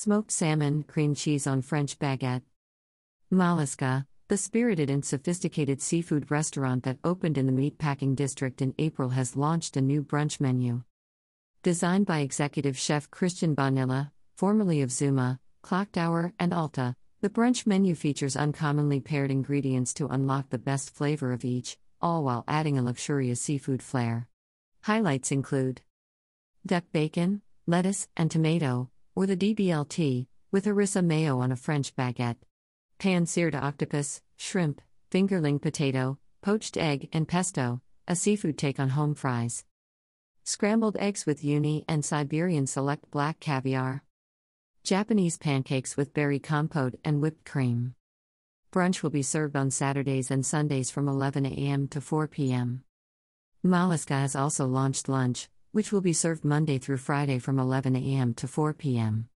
Smoked salmon, cream cheese on French baguette. Mollusca, the spirited and sophisticated seafood restaurant that opened in the meatpacking district in April, has launched a new brunch menu. Designed by executive chef Christian Bonilla, formerly of Zuma, Clock Tower, and Alta, the brunch menu features uncommonly paired ingredients to unlock the best flavor of each, all while adding a luxurious seafood flair. Highlights include duck bacon, lettuce, and tomato, or the DBLT, with harissa mayo on a French baguette pan seared octopus, shrimp, fingerling potato, poached egg, and pesto, a seafood take on home fries. Scrambled eggs with uni and Siberian select black caviar. Japanese pancakes with berry compote and whipped cream. Brunch will be served on Saturdays and Sundays from 11 a.m. to 4 p.m. Mollusca has also launched lunch, which will be served Monday through Friday from 11 a.m. to 4 p.m.